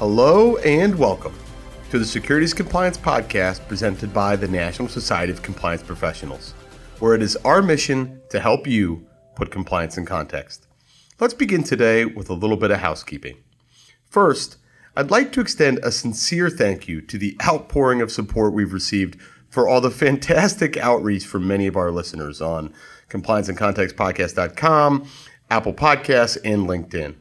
Hello and welcome to the Securities Compliance Podcast presented by the National Society of Compliance Professionals, where it is our mission to help you put compliance in context. Let's begin today with a little bit of housekeeping. First, I'd like to extend a sincere thank you to the outpouring of support we've received for all the fantastic outreach from many of our listeners on complianceandcontextpodcast.com, Apple Podcasts, and LinkedIn.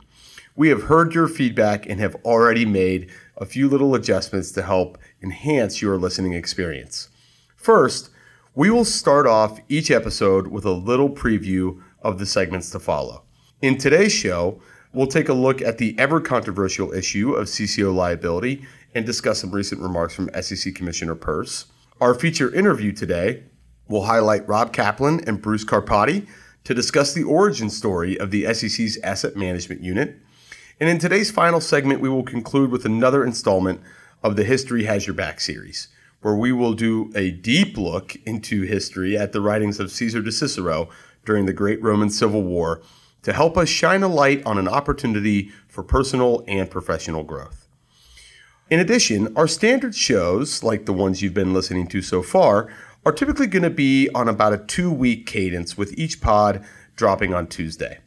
We have heard your feedback and have already made a few little adjustments to help enhance your listening experience. First, we will start off each episode with a little preview of the segments to follow. In today's show, we'll take a look at the ever controversial issue of CCO liability and discuss some recent remarks from SEC Commissioner Peirce. Our feature interview today will highlight Rob Kaplan and Bruce Karpati to discuss the origin story of the SEC's asset management unit. And in today's final segment, we will conclude with another installment of the History Has Your Back series, where we will do a deep look into history at the writings of Caesar de Cicero during the Great Roman Civil War to help us shine a light on an opportunity for personal and professional growth. In addition, our standard shows, like the ones you've been listening to so far, are typically going to be on about a two week cadence with each pod dropping on Tuesday.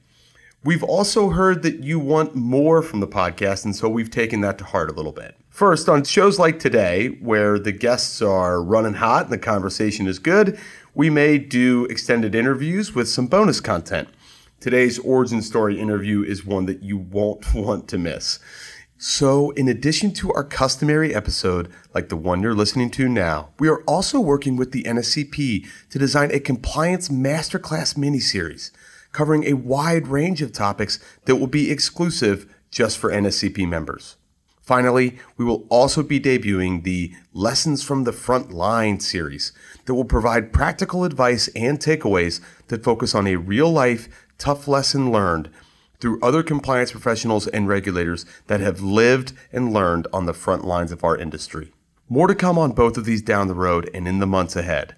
We've also heard that you want more from the podcast, and so we've taken that to heart a little bit. First, on shows like today, where the guests are running hot and the conversation is good, we may do extended interviews with some bonus content. Today's origin story interview is one that you won't want to miss. So, in addition to our customary episode, like the one you're listening to now, we are also working with the NSCP to design a compliance masterclass mini-series covering a wide range of topics that will be exclusive just for NSCP members. Finally, we will also be debuting the Lessons from the Front Line series that will provide practical advice and takeaways that focus on a real life, tough lesson learned through other compliance professionals and regulators that have lived and learned on the front lines of our industry. More to come on both of these down the road and in the months ahead.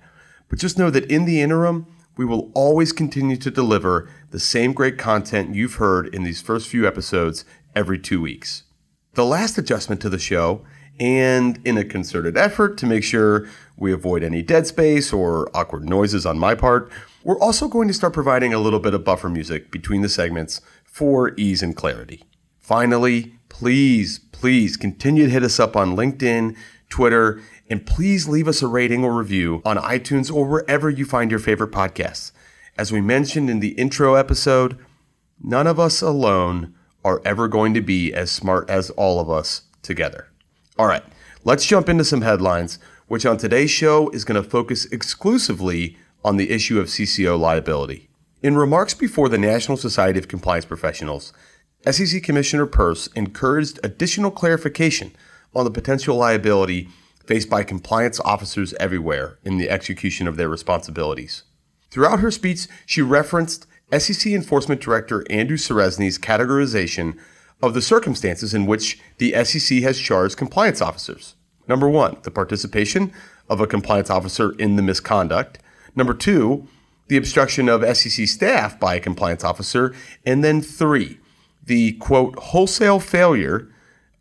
But just know that in the interim, we will always continue to deliver the same great content you've heard in these first few episodes every two weeks. The last adjustment to the show, and in a concerted effort to make sure we avoid any dead space or awkward noises on my part, we're also going to start providing a little bit of buffer music between the segments for ease and clarity. Finally, please, please continue to hit us up on LinkedIn, Twitter, and please leave us a rating or review on iTunes or wherever you find your favorite podcasts. As we mentioned in the intro episode, none of us alone are ever going to be as smart as all of us together. All right, let's jump into some headlines, which on today's show is going to focus exclusively on the issue of CCO liability. In remarks before the National Society of Compliance Professionals, SEC Commissioner Peirce encouraged additional clarification on the potential liability faced by compliance officers everywhere in the execution of their responsibilities. Throughout her speech, she referenced SEC Enforcement Director Andrew Ceresney's categorization of the circumstances in which the SEC has charged compliance officers. Number one, the participation of a compliance officer in the misconduct. Number two, the obstruction of SEC staff by a compliance officer, and then three, the quote, wholesale failure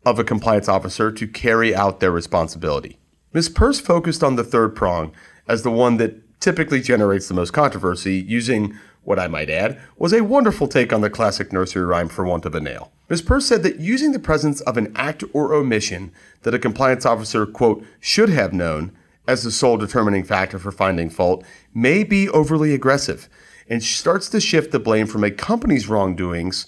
of a compliance officer to carry out their responsibility. Ms. Peirce focused on the third prong as the one that typically generates the most controversy, using what I might add was a wonderful take on the classic nursery rhyme for want of a nail. Ms. Peirce said that using the presence of an act or omission that a compliance officer, quote, should have known as the sole determining factor for finding fault may be overly aggressive and starts to shift the blame from a company's wrongdoings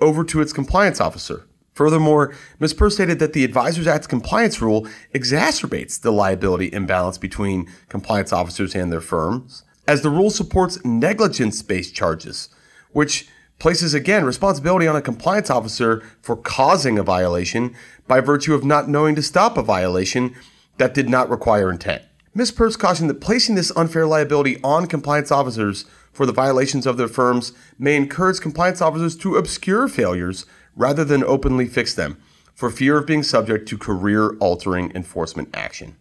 over to its compliance officer. Furthermore, Ms. Peirce stated that the Advisors Act compliance rule exacerbates the liability imbalance between compliance officers and their firms, as the rule supports negligence based charges, which places again responsibility on a compliance officer for causing a violation by virtue of not knowing to stop a violation that did not require intent. Ms. Peirce cautioned that placing this unfair liability on compliance officers for the violations of their firms may encourage compliance officers to obscure failures rather than openly fix them for fear of being subject to career altering enforcement action.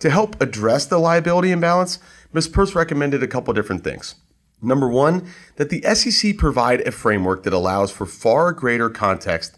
To help address the liability imbalance, Ms. Peirce recommended a couple different things. Number one, that the SEC provide a framework that allows for far greater context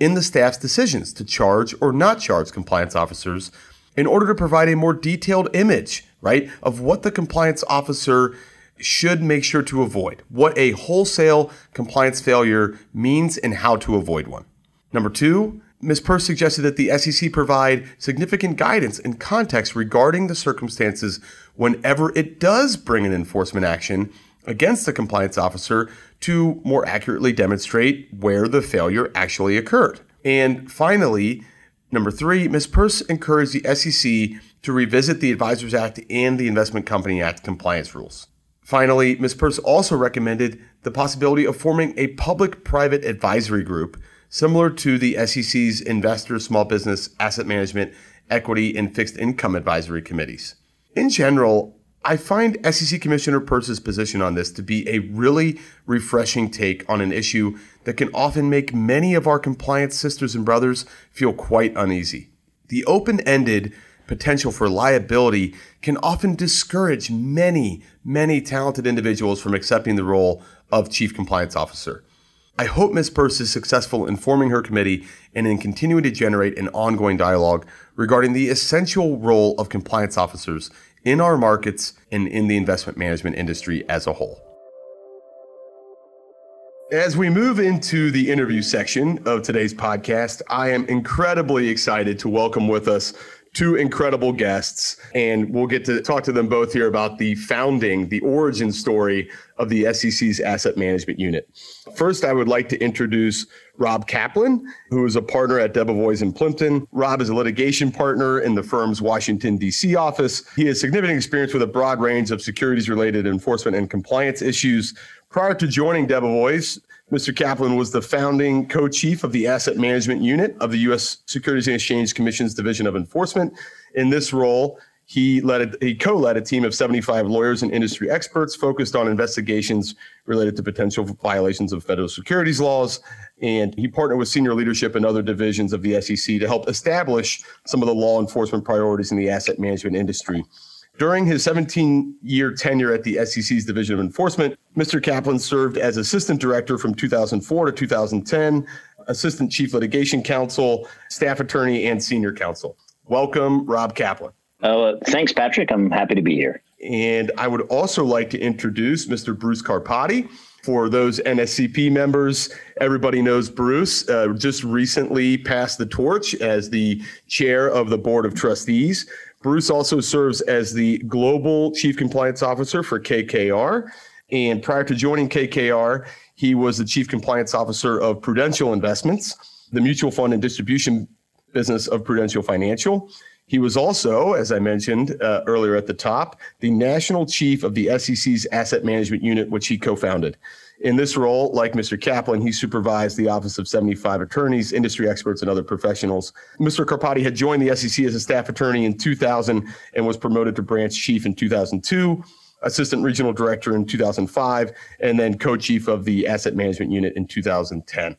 in the staff's decisions to charge or not charge compliance officers in order to provide a more detailed image, right, of what the compliance officer should make sure to avoid, what a wholesale compliance failure means and how to avoid one. Number two, Ms. Peirce suggested that the SEC provide significant guidance and context regarding the circumstances whenever it does bring an enforcement action against the compliance officer to more accurately demonstrate where the failure actually occurred. And finally, number three, Ms. Peirce encouraged the SEC to revisit the Advisors Act and the Investment Company Act compliance rules. Finally, Ms. Peirce also recommended the possibility of forming a public private advisory group similar to the SEC's investor, small business, asset management, equity, and fixed income advisory committees. In general, I find SEC Commissioner Peirce's position on this to be a really refreshing take on an issue that can often make many of our compliance sisters and brothers feel quite uneasy. The open ended potential for liability can often discourage many, many talented individuals from accepting the role of Chief Compliance Officer. I hope Ms. Peirce is successful in forming her committee and in continuing to generate an ongoing dialogue regarding the essential role of compliance officers in our markets and in the investment management industry as a whole. As we move into the interview section of today's podcast, I am incredibly excited to welcome with us two incredible guests, and we'll get to talk to them both here about the founding, the origin story of the SEC's asset management unit. First, I would like to introduce Rob Kaplan, who is a partner at Debevoise and Plimpton. Rob is a litigation partner in the firm's Washington, D.C. office. He has significant experience with a broad range of securities related enforcement and compliance issues. Prior to joining Debevoise, Mr. Kaplan was the founding co-chief of the asset management unit of the U.S. Securities and Exchange Commission's Division of Enforcement. In this role, he led a, he co-led a team of 75 lawyers and industry experts focused on investigations related to potential violations of federal securities laws. And he partnered with senior leadership and other divisions of the SEC to help establish some of the law enforcement priorities in the asset management industry. During his 17 year tenure at the SEC's Division of Enforcement, Mr. Kaplan served as assistant director from 2004 to 2010, assistant chief litigation counsel, staff attorney, and senior counsel. Welcome, Rob Kaplan. Uh, thanks, Patrick. I'm happy to be here. And I would also like to introduce Mr. Bruce Karpati. For those NSCP members, everybody knows Bruce. Uh, just recently passed the torch as the chair of the Board of Trustees Bruce also serves as the Global Chief Compliance Officer for KKR. And prior to joining KKR, he was the Chief Compliance Officer of Prudential Investments, the mutual fund and distribution business of Prudential Financial. He was also, as I mentioned uh, earlier at the top, the National Chief of the SEC's Asset Management Unit, which he co founded. In this role, like Mr. Kaplan, he supervised the Office of 75 attorneys, industry experts, and other professionals. Mr. Karpati had joined the SEC as a staff attorney in 2000 and was promoted to branch chief in 2002, assistant regional director in 2005, and then co chief of the asset management unit in 2010.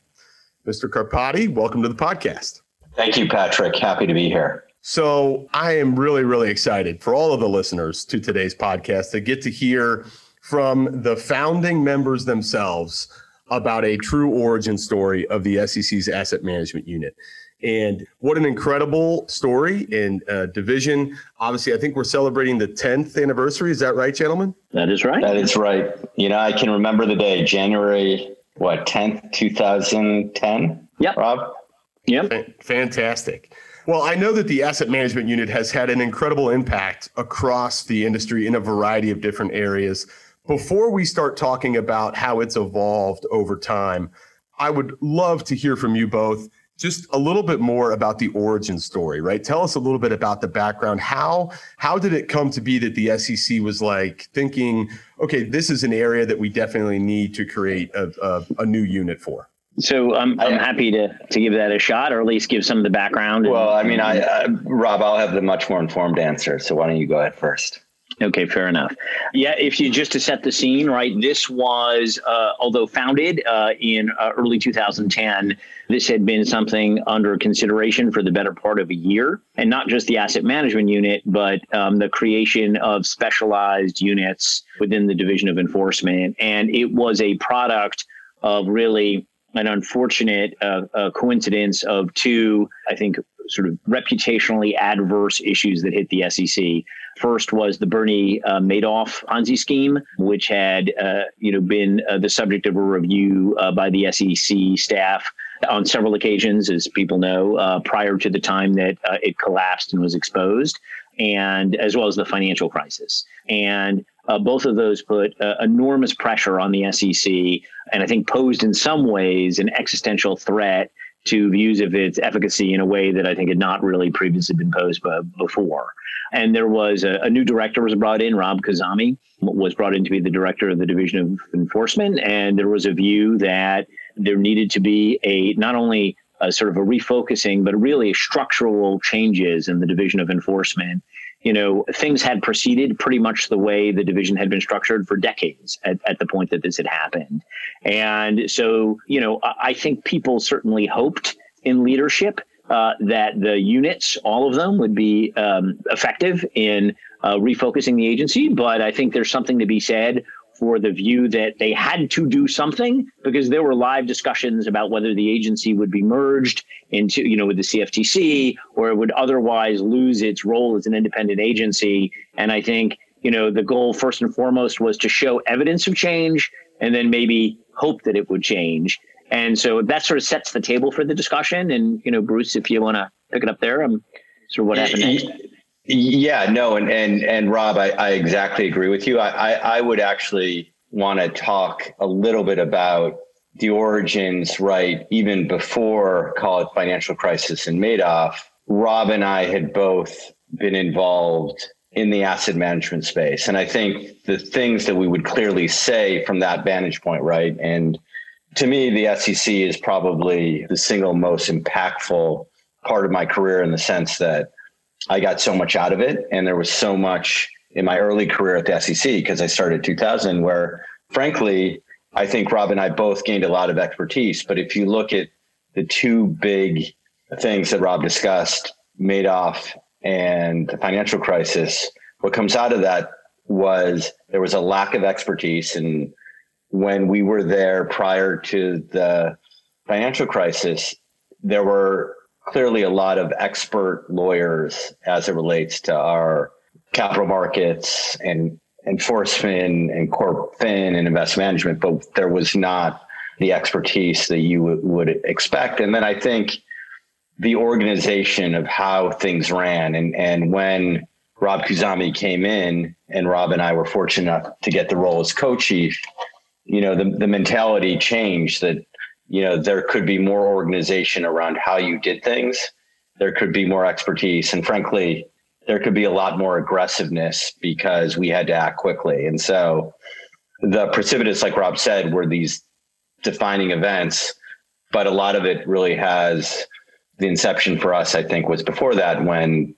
Mr. Karpati, welcome to the podcast. Thank you, Patrick. Happy to be here. So, I am really, really excited for all of the listeners to today's podcast to get to hear from the founding members themselves about a true origin story of the SEC's asset management unit. And what an incredible story and uh, division. Obviously, I think we're celebrating the 10th anniversary. Is that right, gentlemen? That is right. That is right. You know, I can remember the day, January, what, 10th, 2010? Yep. Rob? Yep. Fantastic. Well, I know that the asset management unit has had an incredible impact across the industry in a variety of different areas. Before we start talking about how it's evolved over time, I would love to hear from you both just a little bit more about the origin story, right? Tell us a little bit about the background. How how did it come to be that the SEC was like thinking, okay, this is an area that we definitely need to create a, a, a new unit for? So I'm, I'm happy to, to give that a shot, or at least give some of the background. Well, I mean, I, I Rob, I'll have the much more informed answer. So why don't you go ahead first? Okay, fair enough. Yeah, if you just to set the scene, right, this was, uh, although founded uh, in uh, early 2010, this had been something under consideration for the better part of a year. And not just the asset management unit, but um, the creation of specialized units within the Division of Enforcement. And it was a product of really an unfortunate uh, uh, coincidence of two, I think, sort of reputationally adverse issues that hit the SEC. First was the Bernie uh, Madoff Ponzi scheme, which had uh, you know been uh, the subject of a review uh, by the SEC staff on several occasions, as people know, prior to the time that it collapsed and was exposed, and as well as the financial crisis. And Uh, both of those put uh, enormous pressure on the SEC, and I think posed in some ways an existential threat to views of its efficacy in a way that I think had not really previously been posed before. And there was a, a new director was brought in, Rob Khuzami was brought in to be the director of the Division of Enforcement, and there was a view that there needed to be a not only a sort of a refocusing, but really structural changes in the Division of Enforcement you know, things had proceeded pretty much the way the division had been structured for decades at, at the point that this had happened. And so, you know, I think people certainly hoped in leadership uh, that the units, all of them, would be um, effective in uh, refocusing the agency. But I think there's something to be said for the view that they had to do something because there were live discussions about whether the agency would be merged into, you know, with the CFTC or it would otherwise lose its role as an independent agency. And I think, you know, the goal first and foremost was to show evidence of change and then maybe hope that it would change. And so that sort of sets the table for the discussion. And, you know, Bruce, if you want to pick it up there, I'm sort of what happened next. Yeah, no, and and and Rob, I, I exactly agree with you. I, I, I would actually want to talk a little bit about the origins, right? Even before call it financial crisis and Madoff, Rob and I had both been involved in the asset management space. And I think the things that we would clearly say from that vantage point, right? And to me, the SEC is probably the single most impactful part of my career in the sense that I got so much out of it. And there was so much in my early career at the SEC because I started 2000 where frankly, I think Rob and I both gained a lot of expertise. But if you look at the two big things that Rob discussed, Madoff and the financial crisis, what comes out of that was there was a lack of expertise. And when we were there prior to the financial crisis, there were clearly a lot of expert lawyers as it relates to our capital markets and enforcement and corp fin and investment management, but there was not the expertise that you w- would expect. And then I think the organization of how things ran and, and when Rob Khuzami came in and Rob and I were fortunate enough to get the role as co-chief, you know, the, the mentality changed that you know there could be more organization around how you did things. There could be more expertise. And frankly there could be a lot more aggressiveness because we had to act quickly. And so the precipitous like rob said were these defining events but a lot of it really has the inception for us i think was before that when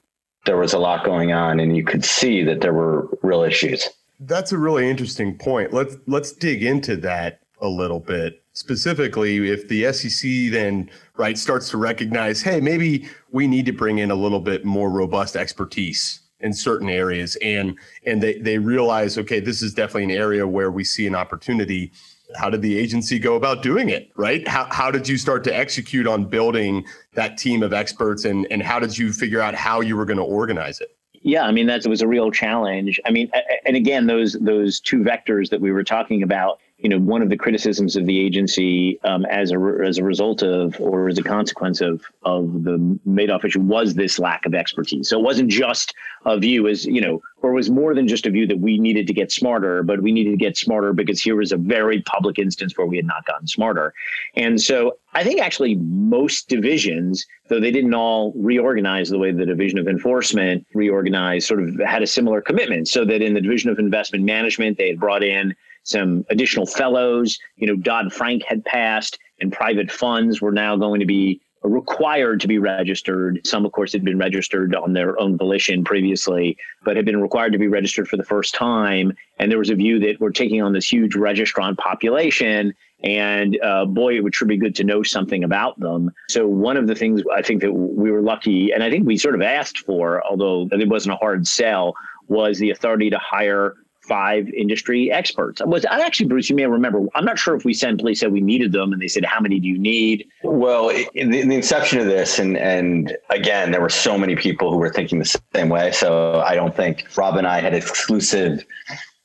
there was a lot going on and you could see that there were real issues. That's a really interesting point. Let's let's dig into that a little bit specifically if the SEC then right starts to recognize, hey, maybe we need to bring in a little bit more robust expertise in certain areas, and and they they realize, okay, this is definitely an area where we see an opportunity. How did the agency go about doing it? Right? How how did you start to execute on building that team of experts, and and how did you figure out how you were going to organize it? Yeah, I mean that was a real challenge. I mean, and again, those those two vectors that we were talking about you know, one of the criticisms of the agency um, as a as a result of or as a consequence of of the Madoff issue was this lack of expertise. So it wasn't just a view as you know, or was more than just a view that we needed to get smarter, but we needed to get smarter because here was a very public instance where we had not gotten smarter. And so I think actually most divisions, though they didn't all reorganize the way the Division of Enforcement reorganized, sort of had a similar commitment. So that in the Division of Investment Management, they had brought in some additional fellows. You know, Dodd Frank had passed, and private funds were now going to be required to be registered. Some, of course, had been registered on their own volition previously, but had been required to be registered for the first time. And there was a view that we're taking on this huge registrant population. And uh, boy, it would sure be good to know something about them. So, one of the things I think that we were lucky, and I think we sort of asked for, although it wasn't a hard sell, was the authority to hire five industry experts. Was I actually, Bruce, you may remember, I'm not sure if we sent. simply said we needed them and they said, how many do you need? Well, in the, in the, inception of this, and, and again, there were so many people who were thinking the same way. So I don't think Rob and I had exclusive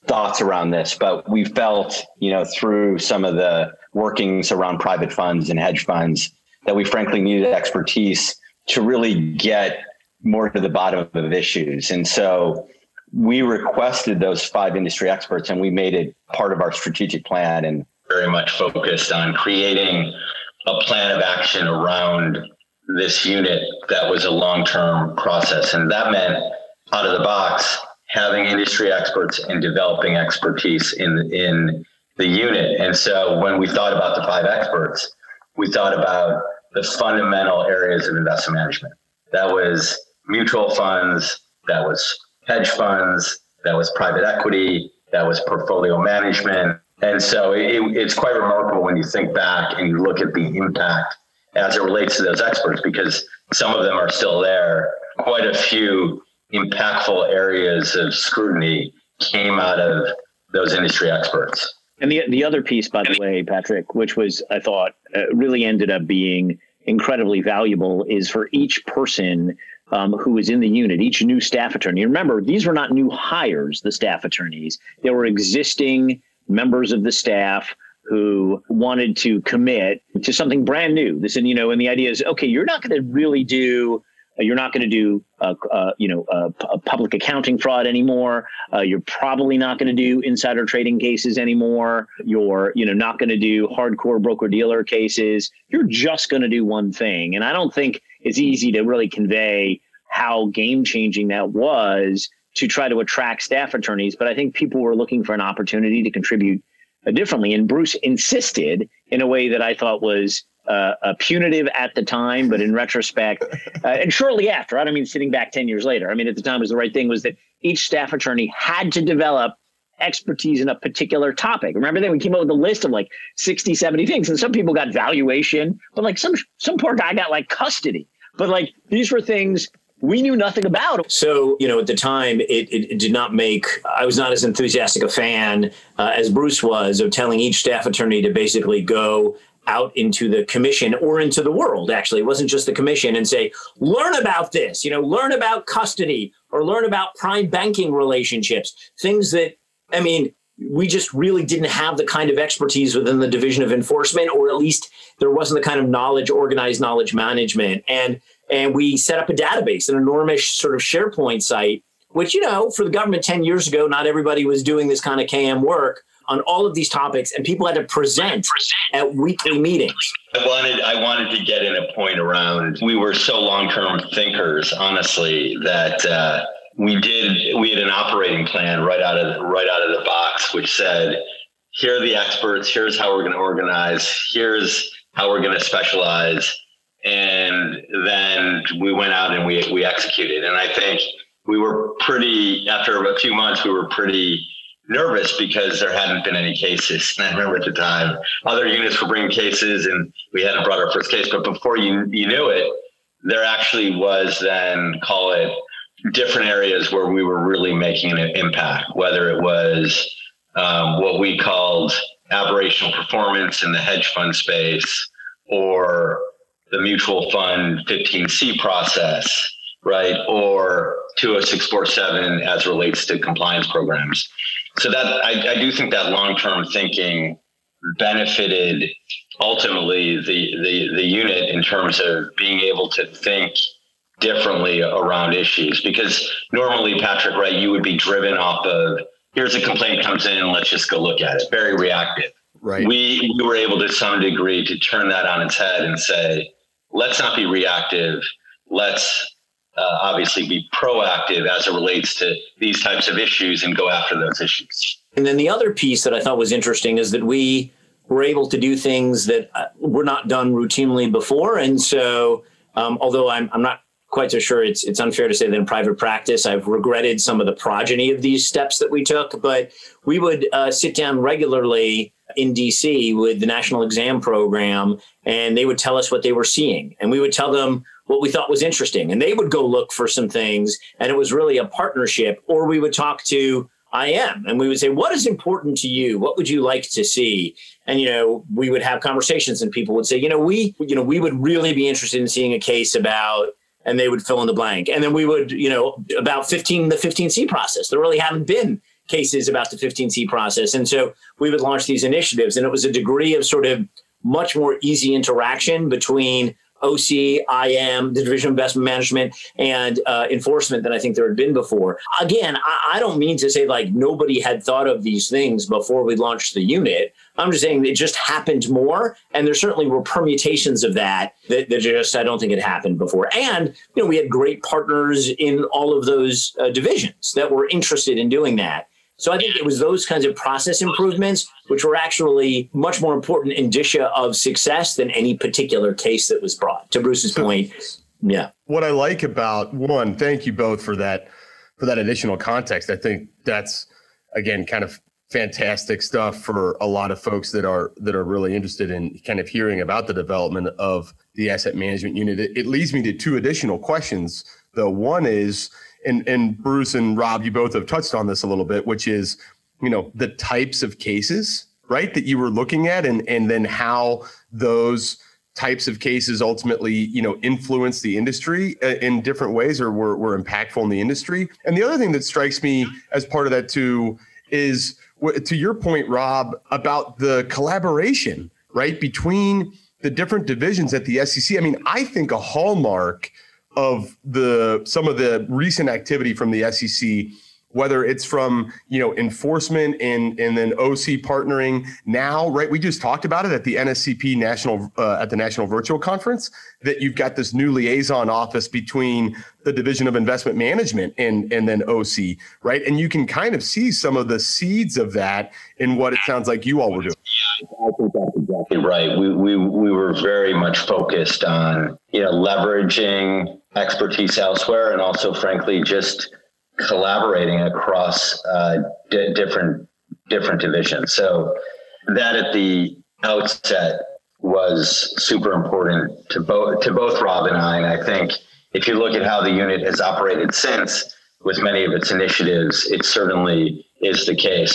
thoughts around this, but we felt, you know, through some of the workings around private funds and hedge funds that we frankly needed expertise to really get more to the bottom of issues. And so we requested those five industry experts and we made it part of our strategic plan and very much focused on creating a plan of action around this unit that was a long-term process. And that meant out of the box having industry experts and developing expertise in in the unit. And so when we thought about the five experts we thought about the fundamental areas of investment management. That was mutual funds that was hedge funds, that was private equity, that was portfolio management. And so it, it's quite remarkable when you think back and you look at the impact as it relates to those experts, because some of them are still there. Quite a few impactful areas of scrutiny came out of those industry experts. And the the other piece, by the way, Patrick, which was I thought uh, really ended up being incredibly valuable, is for each person um, who was in the unit, each new staff attorney. Remember, these were not new hires, the staff attorneys. They were existing members of the staff who wanted to commit to something brand new. This, and you know, and the idea is, okay, you're not going to really do uh, you're not going to do, uh, uh, you know, public accounting fraud anymore. Uh, you're probably not going to do insider trading cases anymore. You're, you know, not going to do hardcore broker dealer cases. You're just going to do one thing. And I don't think it's easy to really convey how game changing that was to try to attract staff attorneys. But I think people were looking for an opportunity to contribute uh, differently. And Bruce insisted in a way that I thought was uh, punitive at the time, but in retrospect, uh, and shortly after, I don't mean sitting back 10 years later. I mean, at the time was the right thing was that each staff attorney had to develop expertise in a particular topic. Remember then we came up with a list of like 60, 70 things. And some people got valuation, but like some some poor guy got like custody. But like these were things we knew nothing about. So, you know, at the time, it, it, it, did not make, I was not as enthusiastic a fan uh, as Bruce was of telling each staff attorney to basically go out into the commission or into the world actually it wasn't just the commission and say learn about this you know learn about custody or learn about prime banking relationships things that i mean we just really didn't have the kind of expertise within the division of enforcement or at least there wasn't the kind of knowledge organized knowledge management and and we set up a database an enormous sort of sharepoint site which you know for the government 10 years ago not everybody was doing this kind of km work on all of these topics, and people had to present at weekly meetings. I wanted I wanted to get in a point around. We were so long term thinkers, honestly, that. Uh, we did we had an operating plan right out of right out of the box which said here are the experts here's how we're going to organize here's how we're going to specialize and then we went out and we we executed and i think we were pretty after a few months we were pretty nervous because there hadn't been any cases. And I remember at the time, other units were bringing cases, and we hadn't brought our first case. But before you you knew it, there actually was then call it different areas where we were really making an impact. Whether it was um, what we called aberrational performance in the hedge fund space, or the mutual fund 15C process, right, or 20647 as relates to compliance programs so that I, I do think that long term thinking benefited ultimately the, the the unit in terms of being able to think differently around issues. Because normally patrick right you would be driven off of here's a complaint comes in and let's just go look at it. Very reactive. Right. We, we were able to some degree to turn that on its head and say let's not be reactive. Let's uh, obviously be proactive as it relates to these types of issues and go after those issues. And then the other piece that I thought was interesting is that we were able to do things that uh, were not done routinely before. And so, um, although I'm, I'm not quite so sure it's it's unfair to say that in private practice I've regretted some of the progeny of these steps that we took, but we would uh, sit down regularly in DC with the National Exam Program, and they would tell us what they were seeing, and we would tell them what we thought was interesting. And they would go look for some things. And it was really a partnership. Or we would talk to I am. And we would say, what is important to you? What would you like to see? And, you know, we would have conversations and people would say, you know, we, you know, we would really be interested in seeing a case about, and they would fill in the blank. And then we would, you know, about 15, the 15C process. There really haven't been cases about the 15C process. And so we would launch these initiatives and it was a degree of sort of much more easy interaction between OC, IM, the Division of Investment Management, and uh, enforcement than I think there had been before. Again, I, I, don't mean to say like nobody had thought of these things before we launched the unit. I'm just saying it just happened more, and there certainly were permutations of that that, that just I don't think it happened before. And you know, we had great partners in all of those uh, divisions that were interested in doing that. So I think it was those kinds of process improvements which were actually much more important indicia of success than any particular case that was brought. To Bruce's point, yeah. What I like about one, thank you both for that for that additional context. I think that's again kind of fantastic stuff for a lot of folks that are that are really interested in kind of hearing about the development of the asset management unit. It, it leads me to two additional questions. The one is and and Bruce and Rob, you both have touched on this a little bit, which is you know the types of cases right that you were looking at, and and then how those types of cases ultimately you know influence the industry uh, in different ways or were, were impactful in the industry. And the other thing that strikes me as part of that too is to your point rob about the collaboration right between the different divisions at the sec i mean i think a hallmark of the some of the recent activity from the SEC whether it's from you know enforcement and and then OC partnering now, right? We just talked about it at the NSCP national uh, at the national virtual conference that you've got this new liaison office between the Division of Investment Management and and then OC, right? And you can kind of see some of the seeds of that in what it sounds like you all were doing. I think that's exactly right. We we we were very much focused on you know leveraging expertise elsewhere, and also, frankly, just collaborating across uh, d- different different divisions. So that at the outset was super important to both to both Rob and I. And I think if you look at how the unit has operated since, with many of its initiatives, it certainly is the case.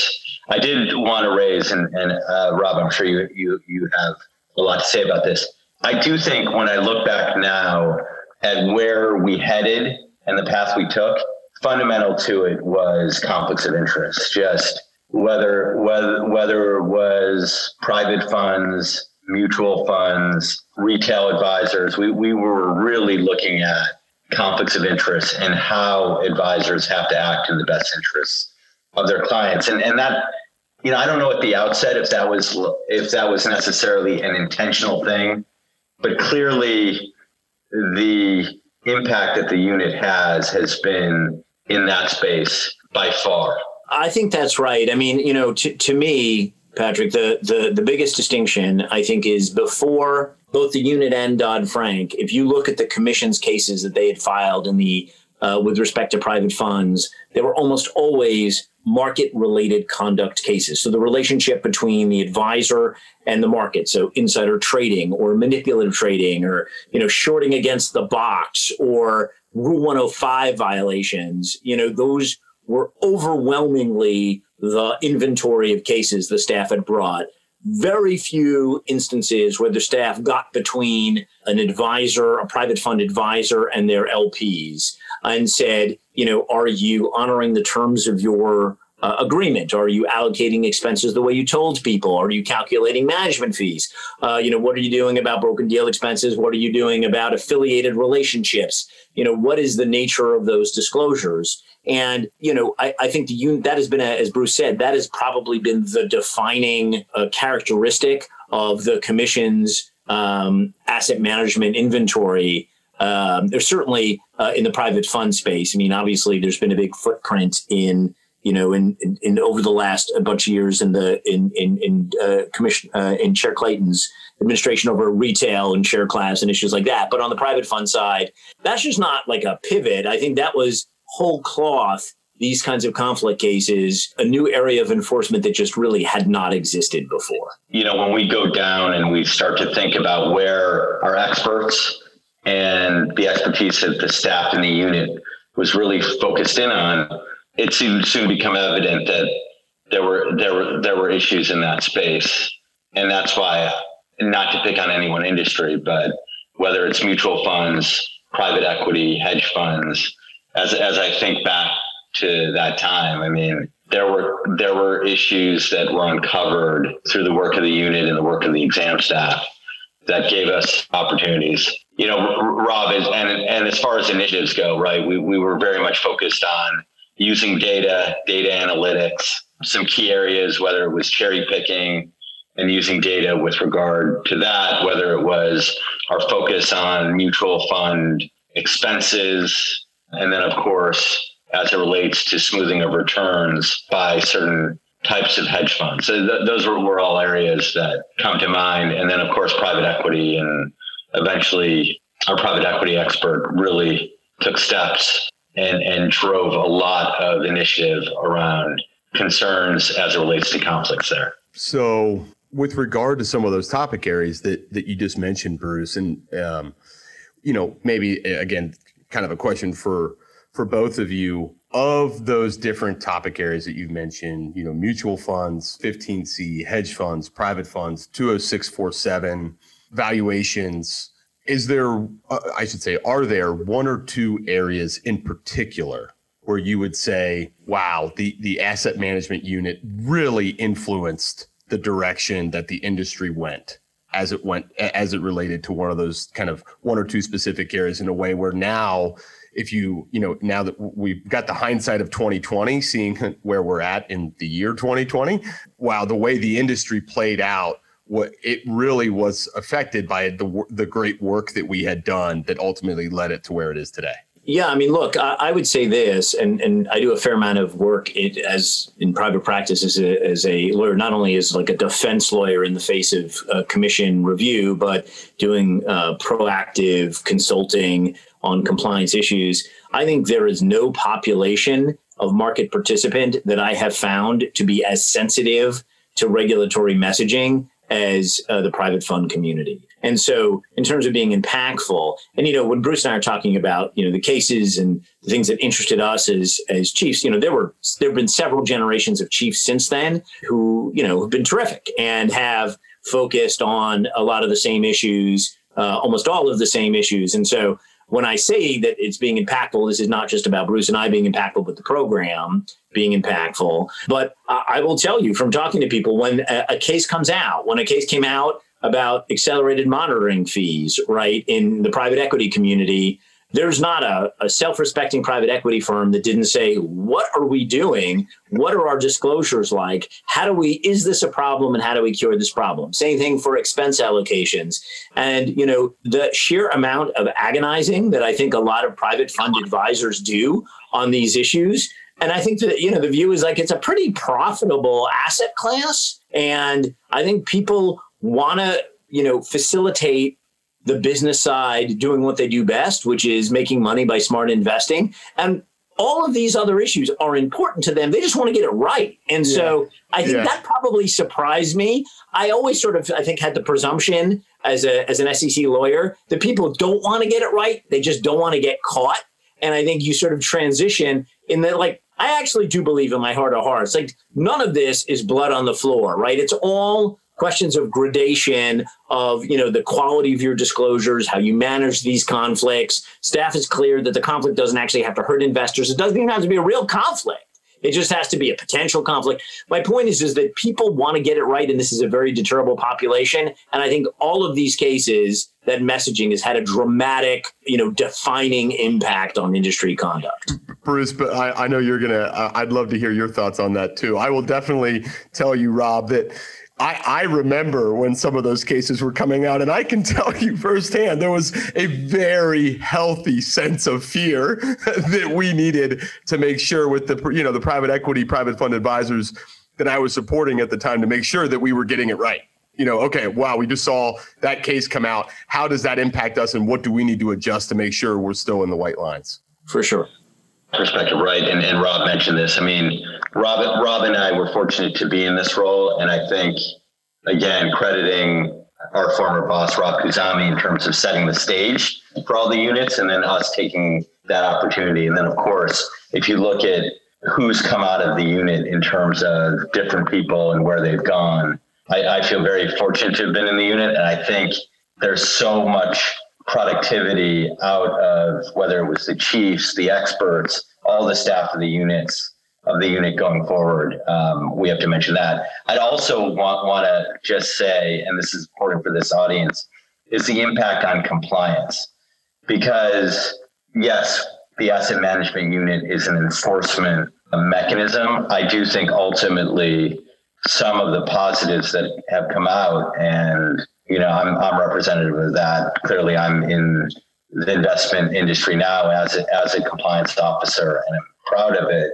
I did want to raise, and, and uh, Rob, I'm sure you, you you have a lot to say about this. I do think when I look back now, at where we headed and the path we took, fundamental to it was conflicts of interest. Just whether whether whether it was private funds, mutual funds, retail advisors, we, we were really looking at conflicts of interest and how advisors have to act in the best interests of their clients. And and that you know, I don't know at the outset if that was if that was necessarily an intentional thing, but clearly the impact that the unit has has been in that space by far. I think that's right. I mean, you know, to, to me, Patrick, the, the, the biggest distinction, I think, is before both the unit and Dodd Frank, if you look at the commission's cases that they had filed in the uh, with respect to private funds, they were almost always market related conduct cases. So the relationship between the advisor and the market, so insider trading or manipulative trading or, you know, shorting against the box or Rule 105 violations, you know, those were overwhelmingly the inventory of cases the staff had brought. Very few instances where the staff got between an advisor, a private fund advisor, and their LPs and said, you know, are you honoring the terms of your uh, agreement? Are you allocating expenses the way you told people? Are you calculating management fees? Uh, you know, what are you doing about broken deal expenses? What are you doing about affiliated relationships? You know, what is the nature of those disclosures? And you know, I, I think the that has been, a, as Bruce said, that has probably been the defining uh, characteristic of the commission's um, asset management inventory um, there's certainly uh, in the private fund space. I mean, obviously, there's been a big footprint in you know in, in, in over the last a bunch of years in the in in, in uh, commission uh, in Chair Clayton's administration over retail and share class and issues like that. But on the private fund side, that's just not like a pivot. I think that was whole cloth. These kinds of conflict cases, a new area of enforcement that just really had not existed before. You know, when we go down and we start to think about where our experts and the expertise that the staff in the unit was really focused in on, it soon soon become evident that there were there were there were issues in that space, and that's why not to pick on any one industry, but whether it's mutual funds, private equity, hedge funds, as as I think back to that time, I mean, there were there were issues that were uncovered through the work of the unit and the work of the exam staff that gave us opportunities. You know, Rob, is, and and as far as initiatives go, right, we we were very much focused on using data, data analytics, some key areas, whether it was cherry picking and using data with regard to that, whether it was our focus on mutual fund expenses, and then, of course, as it relates to smoothing of returns by certain types of hedge funds. So th- those were, were all areas that come to mind. And then, of course, private equity. And eventually, our private equity expert really took steps and, and drove a lot of initiative around concerns as it relates to conflicts there. So, with regard to some of those topic areas that that you just mentioned, Bruce, and um, you know, maybe again, kind of a question for for both of you of those different topic areas that you've mentioned, you know, mutual funds, 15C, hedge funds, private funds, 20647, valuations. Is there, uh, I should say, are there one or two areas in particular where you would say, wow, the, the asset management unit really influenced the direction that the industry went? as it went as it related to one of those kind of one or two specific areas in a way where now if you you know now that we've got the hindsight of 2020 seeing where we're at in the year 2020 wow the way the industry played out what it really was affected by the the great work that we had done that ultimately led it to where it is today yeah, I mean, look, I, I, would say this, and, and I do a fair amount of work it, as in private practice as a, as a lawyer, not only as like a defense lawyer in the face of uh, commission review, but doing uh, proactive consulting on compliance issues. I think there is no population of market participant that I have found to be as sensitive to regulatory messaging as uh, the private fund community. And so, in terms of being impactful, and you know, when Bruce and I are talking about you know the cases and the things that interested us as as chiefs, you know, there were there have been several generations of chiefs since then who you know have been terrific and have focused on a lot of the same issues, uh, almost all of the same issues. And so, when I say that it's being impactful, this is not just about Bruce and I being impactful, but the program being impactful. But I will tell you from talking to people when a, a case comes out, when a case came out about accelerated monitoring fees, right, in the private equity community, there's not a, a self respecting private equity firm that didn't say, What are we doing? What are our disclosures like? How do we, is this a problem and how do we cure this problem? Same thing for expense allocations. And, you know, the sheer amount of agonizing that I think a lot of private fund advisors do on these issues. And I think that, you know, the view is like it's a pretty profitable asset class. And I think people want to, you know, facilitate the business side doing what they do best, which is making money by smart investing. And all of these other issues are important to them. They just want to get it right. And yeah. so I think yeah. that probably surprised me. I always sort of, I think, had the presumption as a as an SEC lawyer that people don't want to get it right. They just don't want to get caught. And I think you sort of transition in that, like, I actually do believe in my heart of hearts, like none of this is blood on the floor, right? It's all questions of gradation of you know the quality of your disclosures how you manage these conflicts staff is clear that the conflict doesn't actually have to hurt investors it doesn't even have to be a real conflict it just has to be a potential conflict. My point is, is that people want to get it right, and this is a very deterrable population. And I think all of these cases, that messaging has had a dramatic, you know, defining impact on industry conduct. Bruce, but I, I know you're gonna. Uh, I'd love to hear your thoughts on that too. I will definitely tell you, Rob, that I, I remember when some of those cases were coming out, and I can tell you firsthand there was a very healthy sense of fear that we needed to make sure with the you know the private equity, private fund advisors that I was supporting at the time to make sure that we were getting it right. You know, okay, wow, we just saw that case come out. How does that impact us, and what do we need to adjust to make sure we're still in the white lines? For sure perspective, right? And, and Rob mentioned this. I mean, Rob, Rob and I were fortunate to be in this role, and I think again crediting our former boss Rob Khuzami in terms of setting the stage for all the units, and then us taking that opportunity. And then, of course, if you look at who's come out of the unit in terms of different people and where they've gone. I, I feel very fortunate to have been in the unit, and I think there's so much productivity out of whether it was the chiefs, the experts, all the staff of the units of the unit going forward. Um, we have to mention that. I'd also want want to just say, and this is important for this audience, is the impact on compliance, because yes, the asset management unit is an enforcement mechanism. I do think ultimately some of the positives that have come out, and you know, I'm I'm representative of that. Clearly, I'm in the investment industry now as a, as a compliance officer, and I'm proud of it.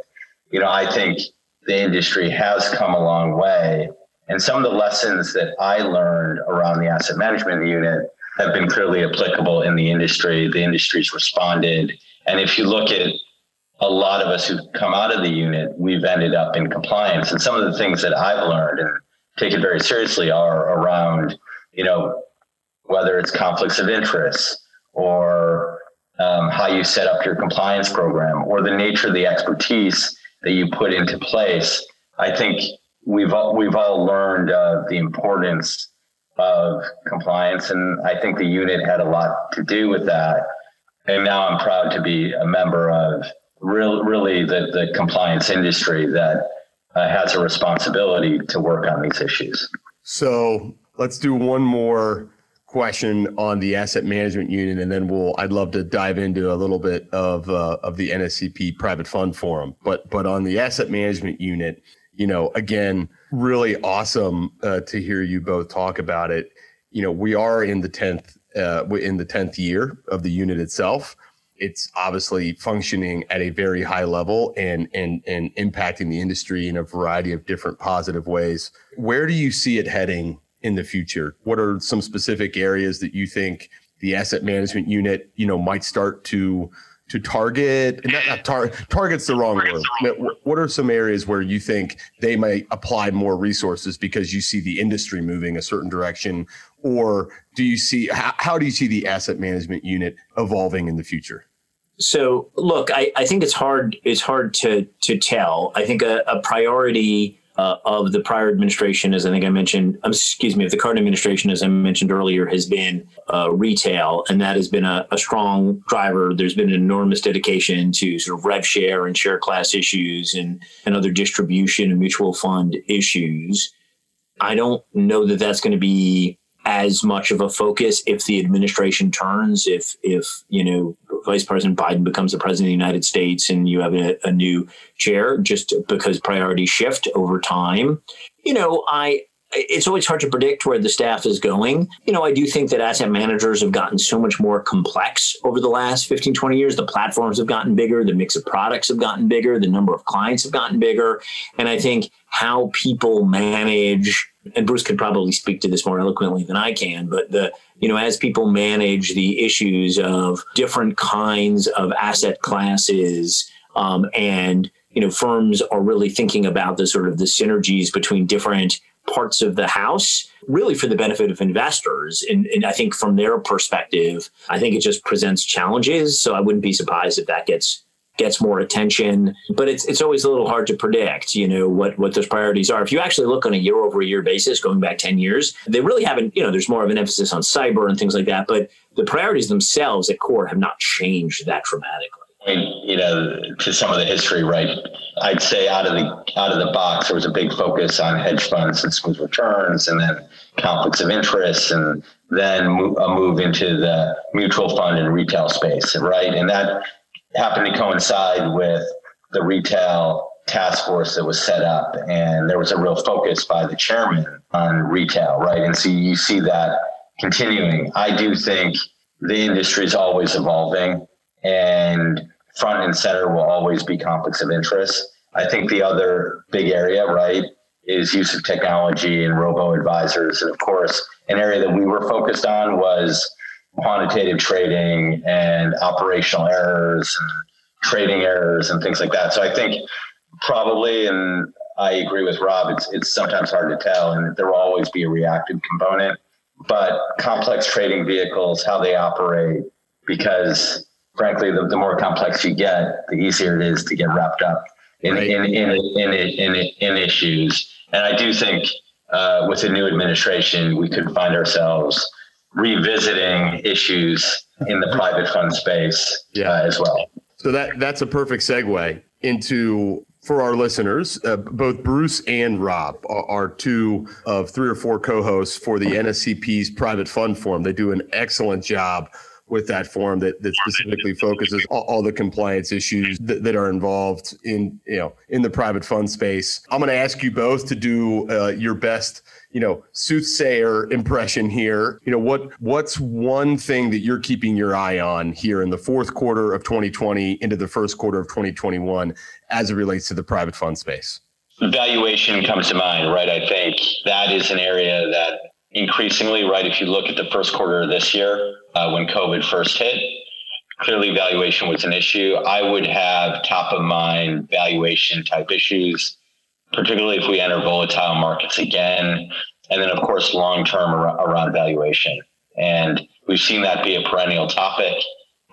You know, I think the industry has come a long way, and some of the lessons that I learned around the asset management unit have been clearly applicable in the industry. The industry's responded and if you look at a lot of us who've come out of the unit, we've ended up in compliance. And some of the things that I've learned and taken very seriously are around, you know, whether it's conflicts of interest or um, how you set up your compliance program or the nature of the expertise that you put into place. I think we've all, we've all learned uh, the importance of compliance, and I think the unit had a lot to do with that and now I'm proud to be a member of real, really the, the compliance industry that uh, has a responsibility to work on these issues. So let's do one more question on the asset management unit, and then we'll. I'd love to dive into a little bit of uh, of the NSCP private fund forum, but but on the asset management unit, you know, again, really awesome uh, to hear you both talk about it. You know, we are in the tenth uh, in the 10th year of the unit itself. It's obviously functioning at a very high level and, and, and impacting the industry in a variety of different positive ways. Where do you see it heading in the future? What are some specific areas that you think the asset management unit, you know, might start to to target not, not tar, target's the wrong word what are some areas where you think they might apply more resources because you see the industry moving a certain direction or do you see how, how do you see the asset management unit evolving in the future? So look, I, I think it's hard it's hard to to tell. I think a, a priority uh, of the prior administration, as I think I mentioned, um, excuse me, of the current administration, as I mentioned earlier, has been uh, retail, and that has been a, a, strong driver. There's been an enormous dedication to sort of rev share and share class issues and and other distribution and mutual fund issues. I don't know that that's going to be as much of a focus if the administration turns, if if you know Vice President Biden becomes the president of the United States and you have a, a new chair, just because priorities shift over time. You know, I it's always hard to predict where the staff is going. You know, I do think that asset managers have gotten so much more complex over the last 15, 20 years. The platforms have gotten bigger, the mix of products have gotten bigger, the number of clients have gotten bigger. And I think how people manage and Bruce could probably speak to this more eloquently than I can, but the you know as people manage the issues of different kinds of asset classes um, and you know firms are really thinking about the sort of the synergies between different parts of the house really for the benefit of investors. And, and, i think from their perspective i think it just presents challenges. So i wouldn't be surprised if that gets gets more attention. But it's it's always a little hard to predict, you know, what what those priorities are. If you actually look on a year over year basis, going back 10 years, they really haven't, you know, there's more of an emphasis on cyber and things like that. But the priorities themselves at core have not changed that dramatically. Mean, you know, to some of the history, right? I'd say out of the out of the box, there was a big focus on hedge funds and smooth returns, and then conflicts of interest, and then a move into the mutual fund and retail space, right? And that happened to coincide with the retail task force that was set up and there was a real focus by the chairman on retail right? And so you see that continuing. I do think the industry is always evolving and front and center will always be conflicts of interest. I think the other big area right is use of technology and robo advisors and of course an area that we were focused on was quantitative trading and operational errors and trading errors and things like that. So I think probably, and I agree with Rob, it's, it's sometimes hard to tell and there will always be a reactive component, but complex trading vehicles, how they operate, because frankly, the, the more complex you get, the easier it is to get wrapped up in, right. in, in, in, in, in, issues. And I do think uh, with the new administration, we could find ourselves revisiting issues in the private fund space yeah. uh, as well. So that that's a perfect segue into for our listeners. Uh, both Bruce and Rob are, are, two of three or four co-hosts for the NSCP's private fund forum. They do an excellent job with that form that, that specifically focuses all, all the compliance issues that, that, are involved in you know in the private fund space. I'm going to ask you both to do uh, your best you know soothsayer impression here. You know what what's one thing that you're keeping your eye on here in the fourth quarter of 2020 into the first quarter of 2021 as it relates to the private fund space. Valuation comes to mind, right? I think that is an area that increasingly, right? If you look at the first quarter of this year, uh, when COVID first hit, clearly valuation was an issue. I would have top of mind valuation type issues, particularly if we enter volatile markets again. And then, of course, long term around valuation. And we've seen that be a perennial topic.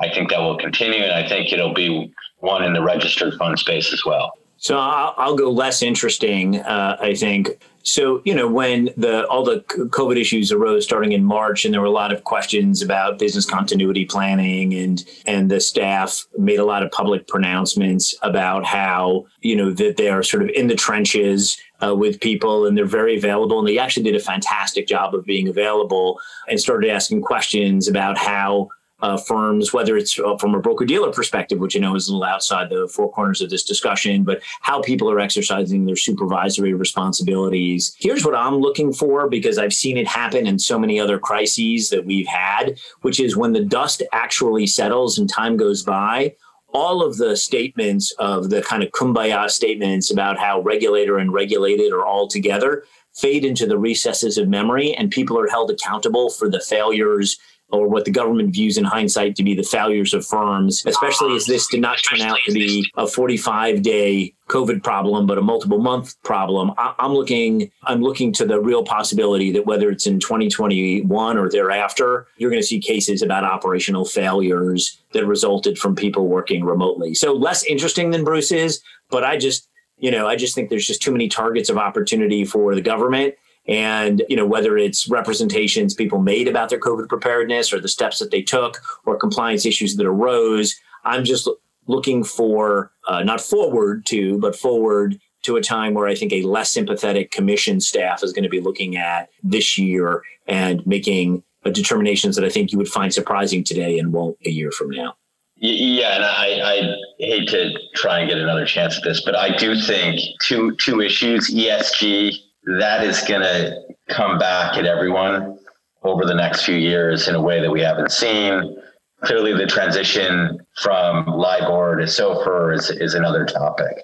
I think that will continue, and I think it'll be one in the registered fund space as well. So I'll, I'll go less interesting. Uh, I think so, you know, when the all the COVID issues arose starting in March, and there were a lot of questions about business continuity planning, and and the staff made a lot of public pronouncements about how you know that they are sort of in the trenches uh, with people, and they're very available, and they actually did a fantastic job of being available, and started asking questions about how uh, firms, whether it's uh, from a broker dealer perspective, which I know is a little outside the four corners of this discussion, but how people are exercising their supervisory responsibilities. Here's what I'm looking for because I've seen it happen in so many other crises that we've had, which is when the dust actually settles and time goes by, all of the statements of the kind of kumbaya statements about how regulator and regulated are all together fade into the recesses of memory and people are held accountable for the failures or what the government views in hindsight to be the failures of firms, especially as this did not turn out to be a 45 day COVID problem, but a multiple month problem. I- am looking, I'm looking to the real possibility that whether it's in 2021 or thereafter, you're going to see cases about operational failures that resulted from people working remotely. So less interesting than Bruce is, but I just, you know, I just think there's just too many targets of opportunity for the government and you know whether it's representations people made about their covid preparedness or the steps that they took or compliance issues that arose i'm just looking for uh, not forward to but forward to a time where i think a less sympathetic commission staff is going to be looking at this year and making determinations that i think you would find surprising today and won't a year from now. Yeah, and I, I hate to try and get another chance at this, but I do think two two issues: ESG that is going to come back at everyone over the next few years in a way that we haven't seen. Clearly, the transition from LIBOR to SOFR is, is another topic.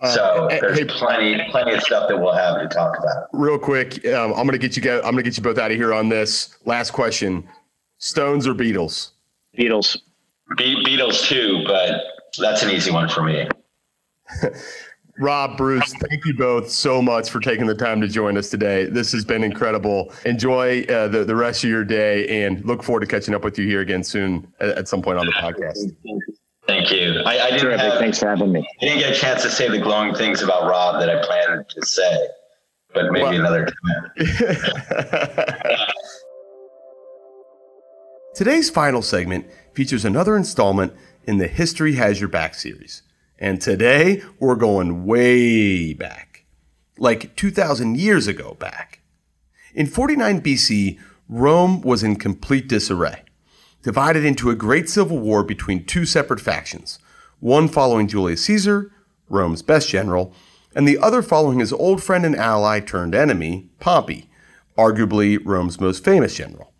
Uh, so there's hey, plenty, plenty of stuff that we'll have to talk about. Real quick, um, I'm gonna get you. I'm gonna get you both out of here on this. Last question: Stones or Beatles? Beatles. Be- Beatles too, but that's an easy one for me. Rob, Bruce, thank you both so much for taking the time to join us today. This has been incredible. Enjoy uh, the, the rest of your day and look forward to catching up with you here again soon at, at some point on the podcast. Thank you. I, I didn't have, Thanks for having me. I didn't get a chance to say the glowing things about Rob that I planned to say, but maybe well, another time. Today's final segment features another installment in the History Has Your Back series. And today we're going way back, like 2,000 years ago back. In 49 BC, Rome was in complete disarray, divided into a great civil war between two separate factions, one following Julius Caesar, Rome's best general, and the other following his old friend and ally turned enemy, Pompey, arguably Rome's most famous general.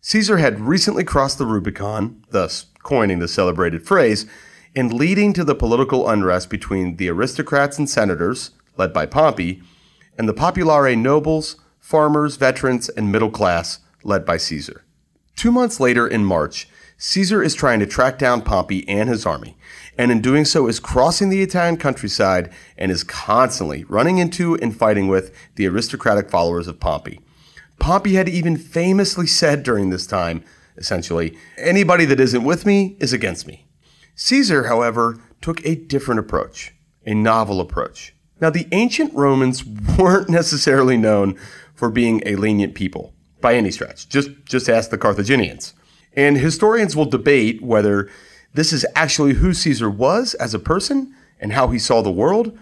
Caesar had recently crossed the Rubicon, thus coining the celebrated phrase, and leading to the political unrest between the aristocrats and senators, led by Pompey, and the populare nobles, farmers, veterans, and middle class, led by Caesar. Two months later, in March, Caesar is trying to track down Pompey and his army, and in doing so is crossing the Italian countryside and is constantly running into and fighting with the aristocratic followers of Pompey. Pompey had even famously said during this time, essentially, anybody that isn't with me is against me. Caesar, however, took a different approach, a novel approach. Now, the ancient Romans weren't necessarily known for being a lenient people by any stretch. Just, just ask the Carthaginians. And historians will debate whether this is actually who Caesar was as a person and how he saw the world,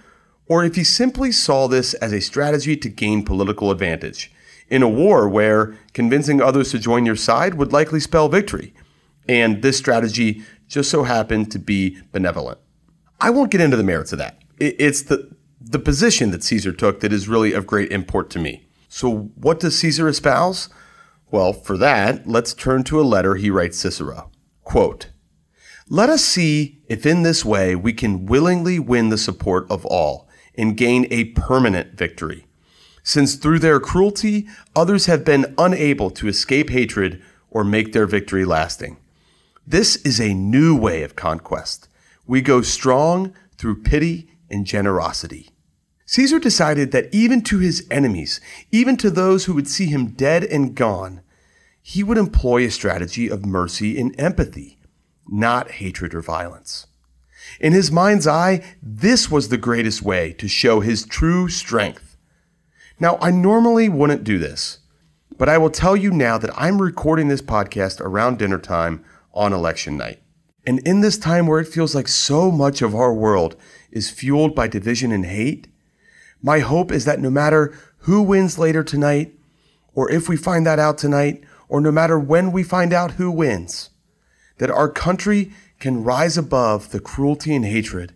or if he simply saw this as a strategy to gain political advantage in a war where convincing others to join your side would likely spell victory. And this strategy just so happened to be benevolent. I won't get into the merits of that. It's the, the position that Caesar took that is really of great import to me. So, what does Caesar espouse? Well, for that, let's turn to a letter he writes Cicero. Quote, Let us see if in this way we can willingly win the support of all and gain a permanent victory since through their cruelty others have been unable to escape hatred or make their victory lasting. This is a new way of conquest. We go strong through pity and generosity. Caesar decided that even to his enemies, even to those who would see him dead and gone, he would employ a strategy of mercy and empathy, not hatred or violence. In his mind's eye, this was the greatest way to show his true strength now, I normally wouldn't do this, but I will tell you now that I'm recording this podcast around dinner time on election night. And in this time where it feels like so much of our world is fueled by division and hate, my hope is that no matter who wins later tonight, or if we find that out tonight, or no matter when we find out who wins, that our country can rise above the cruelty and hatred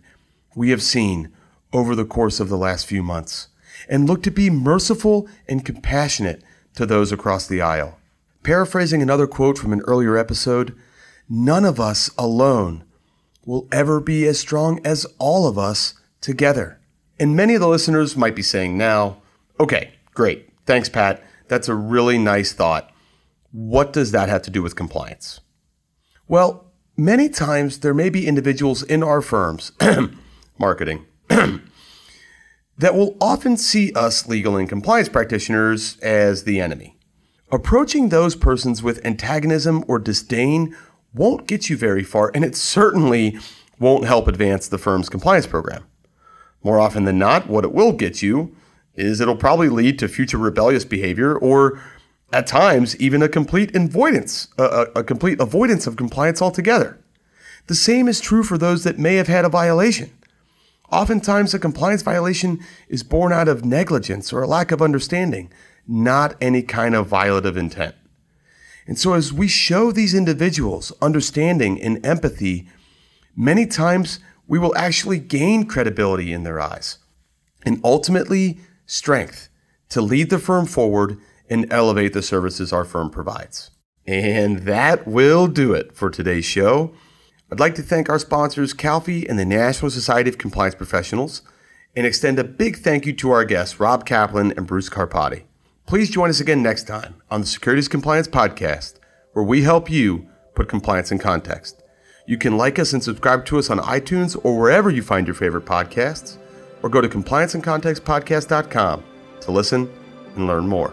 we have seen over the course of the last few months and look to be merciful and compassionate to those across the aisle. Paraphrasing another quote from an earlier episode, none of us alone will ever be as strong as all of us together. And many of the listeners might be saying now, okay, great. Thanks, Pat. That's a really nice thought. What does that have to do with compliance? Well, many times there may be individuals in our firms, marketing, that will often see us legal and compliance practitioners as the enemy. Approaching those persons with antagonism or disdain won't get you very far, and it certainly won't help advance the firm's compliance program. More often than not, what it will get you is it'll probably lead to future rebellious behavior or at times even a complete avoidance, a, a, complete avoidance of compliance altogether. The same is true for those that may have had a violation. Oftentimes, a compliance violation is born out of negligence or a lack of understanding, not any kind of violative intent. And so, as we show these individuals understanding and empathy, many times we will actually gain credibility in their eyes and ultimately strength to lead the firm forward and elevate the services our firm provides. And that will do it for today's show. I'd like to thank our sponsors, Calfee and the National Society of Compliance Professionals, and extend a big thank you to our guests, Rob Kaplan and Bruce Karpati. Please join us again next time on the Securities Compliance Podcast, where we help you put compliance in context. You can like us and subscribe to us on iTunes or wherever you find your favorite podcasts, or go to complianceincontextpodcast.com to listen and learn more.